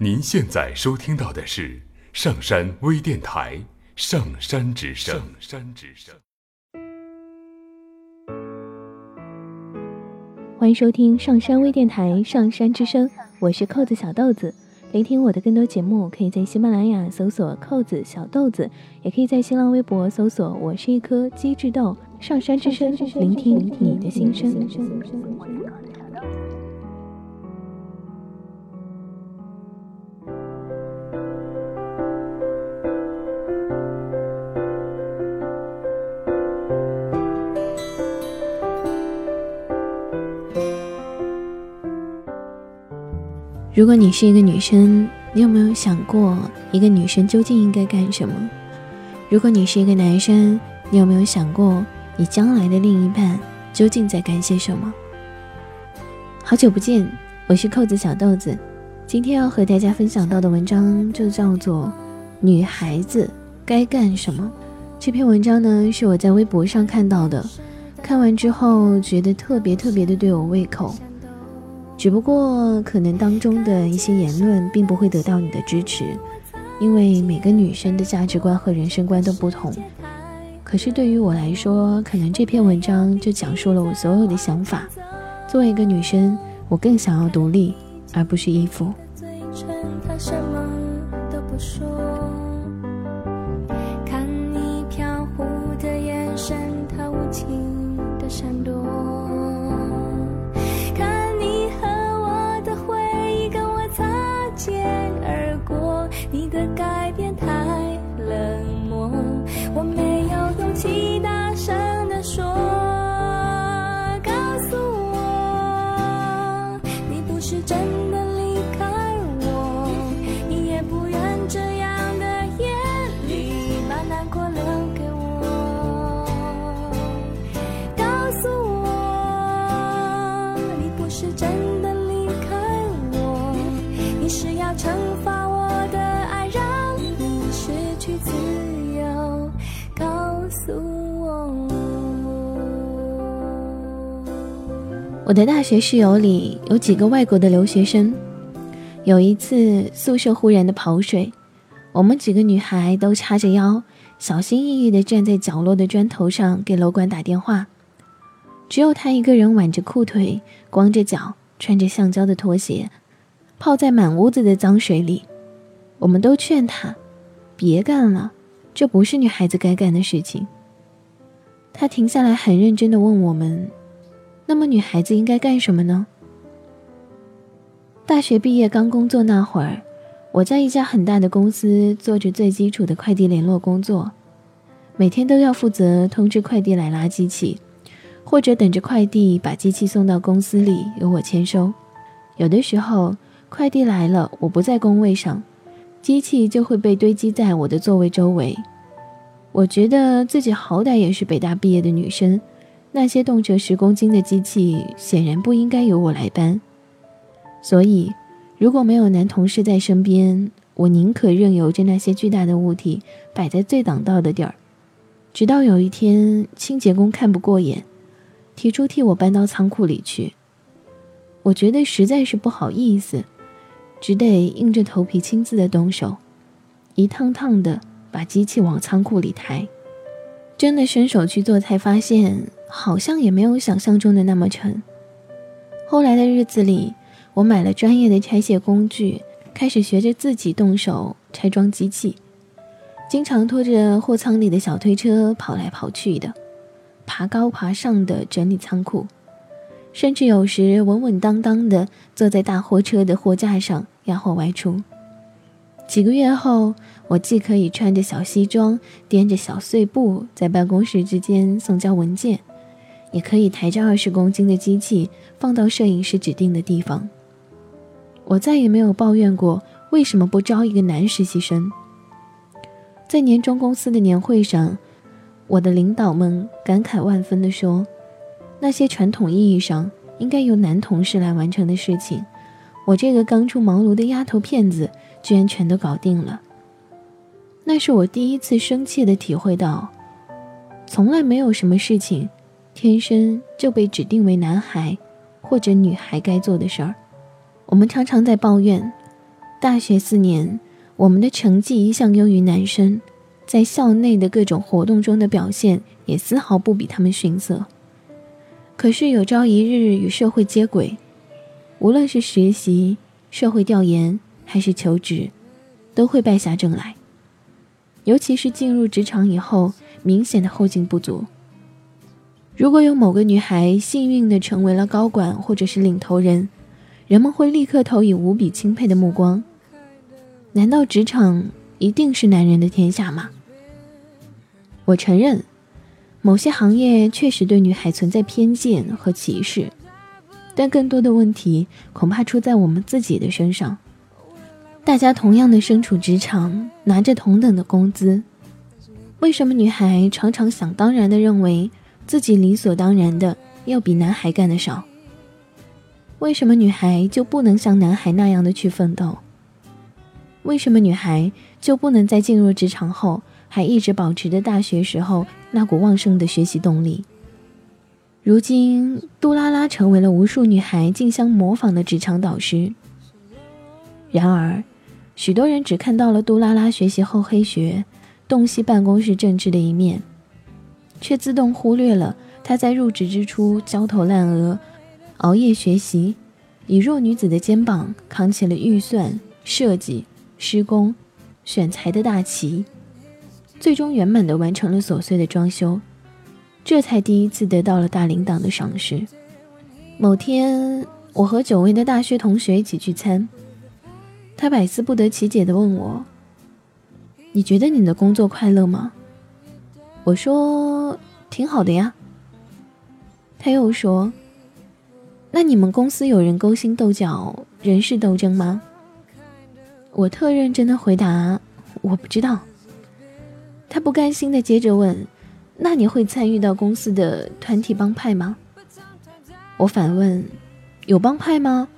您现在收听到的是上山微电台《上山之声》。上山之声，欢迎收听上山微电台《上山之声》，我是扣子小豆子。聆听我的更多节目，可以在喜马拉雅搜索“扣子小豆子”，也可以在新浪微博搜索“我是一颗机智豆”。上山之声，聆听你的心声。如果你是一个女生，你有没有想过一个女生究竟应该干什么？如果你是一个男生，你有没有想过你将来的另一半究竟在干些什么？好久不见，我是扣子小豆子，今天要和大家分享到的文章就叫做《女孩子该干什么》。这篇文章呢是我在微博上看到的，看完之后觉得特别特别的对我胃口。只不过，可能当中的一些言论并不会得到你的支持，因为每个女生的价值观和人生观都不同。可是对于我来说，可能这篇文章就讲述了我所有的想法。作为一个女生，我更想要独立，而不是依附。我的大学室友里有几个外国的留学生。有一次宿舍忽然的跑水，我们几个女孩都叉着腰，小心翼翼地站在角落的砖头上给楼管打电话。只有他一个人挽着裤腿，光着脚，穿着橡胶的拖鞋，泡在满屋子的脏水里。我们都劝他别干了，这不是女孩子该干的事情。他停下来，很认真地问我们。那么女孩子应该干什么呢？大学毕业刚工作那会儿，我在一家很大的公司做着最基础的快递联络工作，每天都要负责通知快递来拉机器，或者等着快递把机器送到公司里由我签收。有的时候快递来了，我不在工位上，机器就会被堆积在我的座位周围。我觉得自己好歹也是北大毕业的女生。那些动辄十公斤的机器显然不应该由我来搬，所以如果没有男同事在身边，我宁可任由着那些巨大的物体摆在最挡道的地儿。直到有一天，清洁工看不过眼，提出替我搬到仓库里去。我觉得实在是不好意思，只得硬着头皮亲自的动手，一趟趟的把机器往仓库里抬。真的伸手去做，才发现。好像也没有想象中的那么沉。后来的日子里，我买了专业的拆卸工具，开始学着自己动手拆装机器，经常拖着货仓里的小推车跑来跑去的，爬高爬上的整理仓库，甚至有时稳稳当当的坐在大货车的货架上压货外出。几个月后，我既可以穿着小西装，掂着小碎布，在办公室之间送交文件。也可以抬着二十公斤的机器放到摄影师指定的地方。我再也没有抱怨过为什么不招一个男实习生。在年终公司的年会上，我的领导们感慨万分地说：“那些传统意义上应该由男同事来完成的事情，我这个刚出茅庐的丫头片子居然全都搞定了。”那是我第一次生气地体会到，从来没有什么事情。天生就被指定为男孩或者女孩该做的事儿。我们常常在抱怨，大学四年，我们的成绩一向优于男生，在校内的各种活动中的表现也丝毫不比他们逊色。可是有朝一日与社会接轨，无论是学习、社会调研还是求职，都会败下阵来。尤其是进入职场以后，明显的后劲不足。如果有某个女孩幸运的成为了高管或者是领头人，人们会立刻投以无比钦佩的目光。难道职场一定是男人的天下吗？我承认，某些行业确实对女孩存在偏见和歧视，但更多的问题恐怕出在我们自己的身上。大家同样的身处职场，拿着同等的工资，为什么女孩常常想当然的认为自己理所当然的要比男孩干的少？为什么女孩就不能像男孩那样的去奋斗？为什么女孩就不能在进入职场后还一直保持着大学时候那股旺盛的学习动力？如今，杜拉拉成为了无数女孩竞相模仿的职场导师。然而，许多人只看到了杜拉拉学习后黑学、洞悉办公室政治的一面，却自动忽略了他在入职之初焦头烂额。熬夜学习，以弱女子的肩膀扛起了预算、设计、施工、选材的大旗，最终圆满地完成了琐碎的装修，这才第一次得到了大领导的赏识。某天，我和久违的大学同学一起聚餐，他百思不得其解地问我：“你觉得你的工作快乐吗？”我说：“挺好的呀。”他又说。那你们公司有人勾心斗角、人事斗争吗？我特认真的回答：“我不知道。”他不甘心的接着问：“那你会参与到公司的团体帮派吗？”我反问：“有帮派吗？”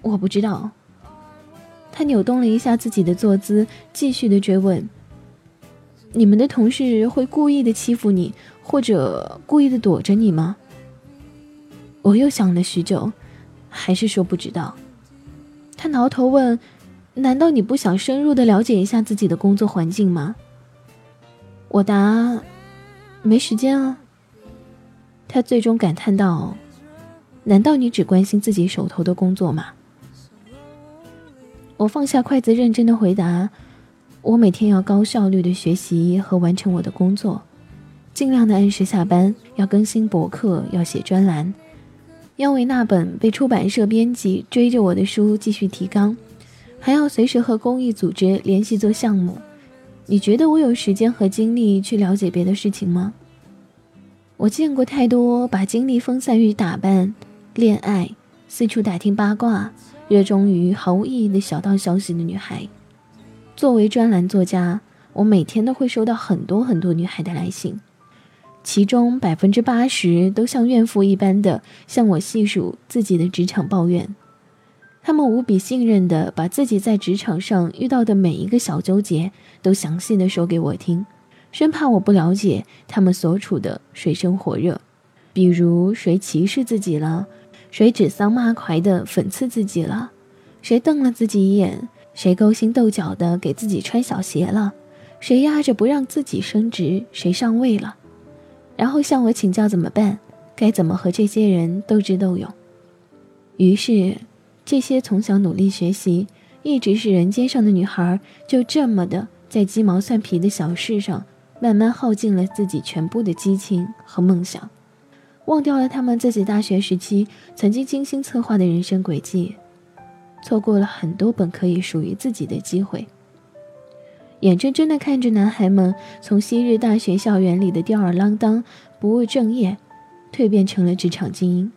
我不知道。他扭动了一下自己的坐姿，继续的追问：“你们的同事会故意的欺负你，或者故意的躲着你吗？”我又想了许久，还是说不知道。他挠头问：“难道你不想深入的了解一下自己的工作环境吗？”我答：“没时间啊。”他最终感叹道：“难道你只关心自己手头的工作吗？”我放下筷子，认真的回答：“我每天要高效率的学习和完成我的工作，尽量的按时下班，要更新博客，要写专栏。”要为那本被出版社编辑追着我的书继续提纲，还要随时和公益组织联系做项目。你觉得我有时间和精力去了解别的事情吗？我见过太多把精力分散于打扮、恋爱、四处打听八卦、热衷于毫无意义的小道消息的女孩。作为专栏作家，我每天都会收到很多很多女孩的来信。其中百分之八十都像怨妇一般的向我细数自己的职场抱怨，他们无比信任的把自己在职场上遇到的每一个小纠结都详细的说给我听，生怕我不了解他们所处的水深火热，比如谁歧视自己了，谁指桑骂槐的讽刺自己了，谁瞪了自己一眼，谁勾心斗角的给自己穿小鞋了，谁压着不让自己升职，谁上位了。然后向我请教怎么办，该怎么和这些人斗智斗勇。于是，这些从小努力学习、一直是人尖上的女孩，就这么的在鸡毛蒜皮的小事上，慢慢耗尽了自己全部的激情和梦想，忘掉了他们自己大学时期曾经精心策划的人生轨迹，错过了很多本可以属于自己的机会。眼睁睁地看着男孩们从昔日大学校园里的吊儿郎当、不务正业，蜕变成了职场精英。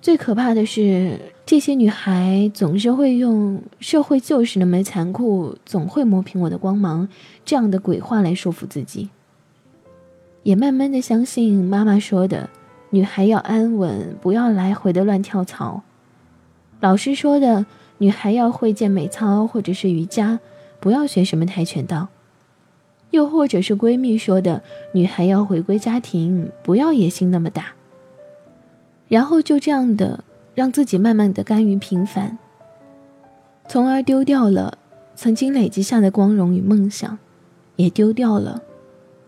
最可怕的是，这些女孩总是会用“社会就是那么残酷，总会磨平我的光芒”这样的鬼话来说服自己，也慢慢的相信妈妈说的“女孩要安稳，不要来回的乱跳槽”，老师说的“女孩要会健美操或者是瑜伽”。不要学什么跆拳道，又或者是闺蜜说的女孩要回归家庭，不要野心那么大。然后就这样的让自己慢慢的甘于平凡。从而丢掉了曾经累积下的光荣与梦想，也丢掉了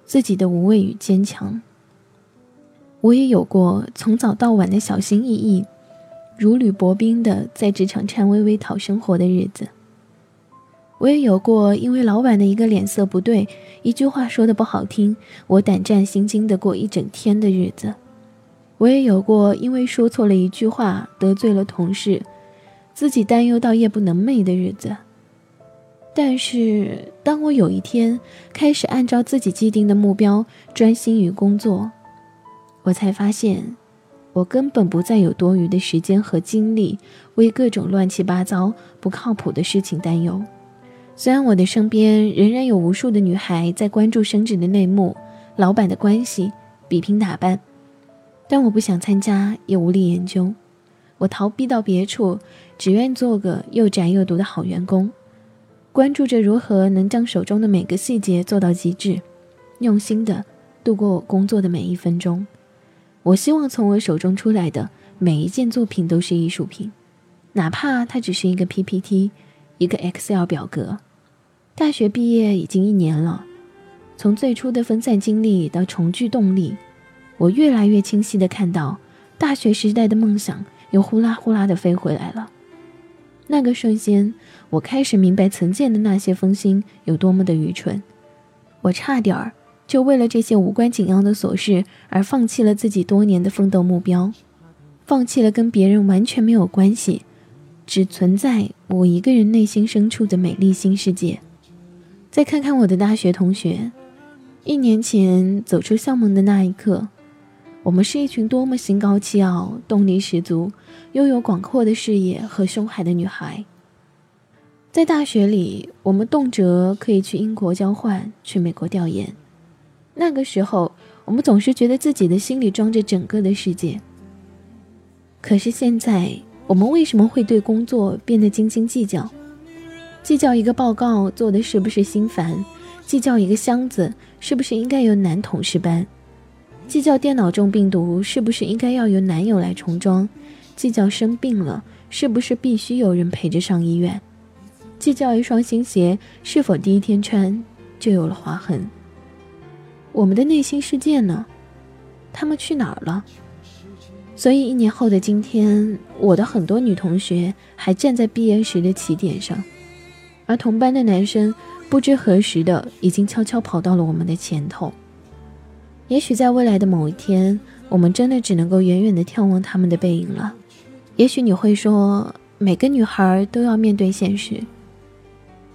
自己的无畏与坚强。我也有过从早到晚的小心翼翼，如履薄冰的在职场颤巍巍讨生活的日子。我也有过因为老板的一个脸色不对，一句话说的不好听，我胆战心惊的过一整天的日子。我也有过因为说错了一句话得罪了同事，自己担忧到夜不能寐的日子。但是，当我有一天开始按照自己既定的目标专心于工作，我才发现，我根本不再有多余的时间和精力为各种乱七八糟、不靠谱的事情担忧。虽然我的身边仍然有无数的女孩在关注升职的内幕、老板的关系、比拼打扮，但我不想参加，也无力研究。我逃避到别处，只愿做个又宅又毒的好员工，关注着如何能将手中的每个细节做到极致，用心的度过我工作的每一分钟。我希望从我手中出来的每一件作品都是艺术品，哪怕它只是一个 PPT，一个 Excel 表格。大学毕业已经一年了，从最初的分散精力到重聚动力，我越来越清晰的看到，大学时代的梦想又呼啦呼啦的飞回来了。那个瞬间，我开始明白曾见的那些风星有多么的愚蠢，我差点儿。就为了这些无关紧要的琐事而放弃了自己多年的奋斗目标，放弃了跟别人完全没有关系，只存在我一个人内心深处的美丽新世界。再看看我的大学同学，一年前走出校门的那一刻，我们是一群多么心高气傲、动力十足、拥有广阔的视野和胸怀的女孩。在大学里，我们动辄可以去英国交换，去美国调研。那个时候，我们总是觉得自己的心里装着整个的世界。可是现在，我们为什么会对工作变得斤斤计较？计较一个报告做的是不是心烦？计较一个箱子是不是应该由男同事搬？计较电脑中病毒是不是应该要由男友来重装？计较生病了是不是必须有人陪着上医院？计较一双新鞋是否第一天穿就有了划痕？我们的内心世界呢？他们去哪儿了？所以一年后的今天，我的很多女同学还站在毕业时的起点上，而同班的男生不知何时的已经悄悄跑到了我们的前头。也许在未来的某一天，我们真的只能够远远的眺望他们的背影了。也许你会说，每个女孩都要面对现实。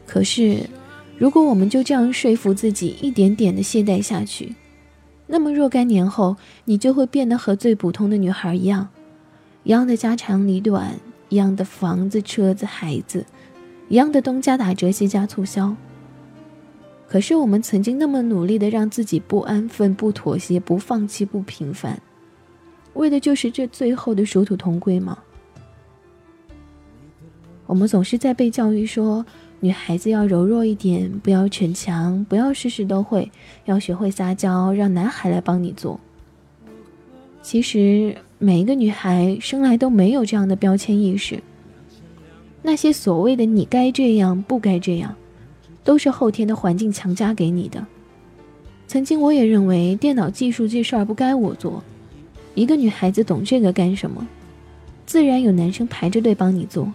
可是。如果我们就这样说服自己，一点点的懈怠下去，那么若干年后，你就会变得和最普通的女孩一样，一样的家长里短，一样的房子、车子、孩子，一样的东家打折西家促销。可是我们曾经那么努力的让自己不安分、不妥协、不放弃、不平凡，为的就是这最后的殊途同归吗？我们总是在被教育说。女孩子要柔弱一点，不要逞强，不要事事都会，要学会撒娇，让男孩来帮你做。其实每一个女孩生来都没有这样的标签意识。那些所谓的你该这样，不该这样，都是后天的环境强加给你的。曾经我也认为电脑技术这事儿不该我做，一个女孩子懂这个干什么？自然有男生排着队帮你做。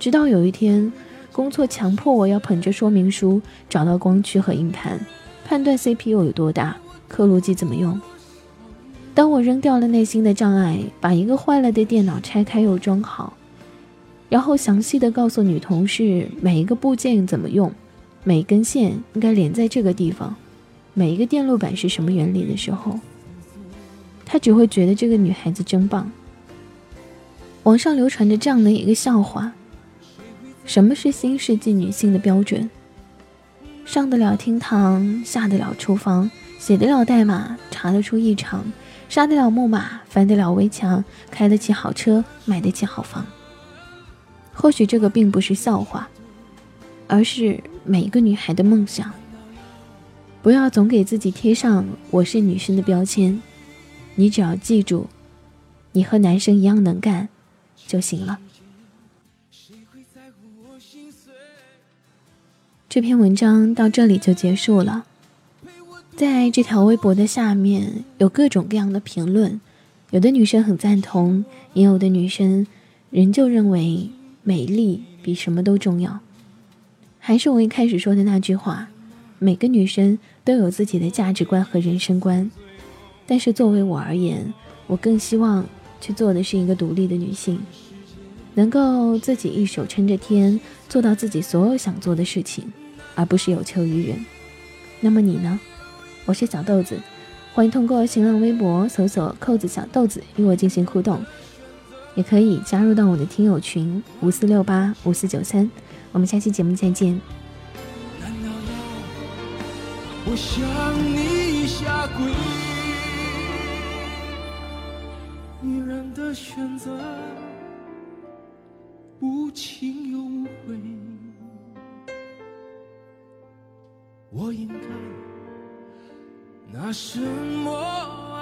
直到有一天。工作强迫我要捧着说明书找到光驱和硬盘，判断 CPU 有多大，刻录机怎么用。当我扔掉了内心的障碍，把一个坏了的电脑拆开又装好，然后详细的告诉女同事每一个部件怎么用，每根线应该连在这个地方，每一个电路板是什么原理的时候，她只会觉得这个女孩子真棒。网上流传着这样的一个笑话。什么是新世纪女性的标准？上得了厅堂，下得了厨房，写得了代码，查得出异常，杀得了木马，翻得了围墙，开得起好车，买得起好房。或许这个并不是笑话，而是每一个女孩的梦想。不要总给自己贴上“我是女生”的标签，你只要记住，你和男生一样能干就行了。这篇文章到这里就结束了。在这条微博的下面有各种各样的评论，有的女生很赞同，也有的女生仍旧认为美丽比什么都重要。还是我一开始说的那句话，每个女生都有自己的价值观和人生观，但是作为我而言，我更希望去做的是一个独立的女性，能够自己一手撑着天，做到自己所有想做的事情，而不是有求于人。那么你呢？我是小豆子，欢迎通过新浪微博搜索“扣子小豆子”与我进行互动，也可以加入到我的听友群五四六八五四九三。我们下期节目再见。我向你下跪，女人的选择无情又无悔，我应该。拿什么？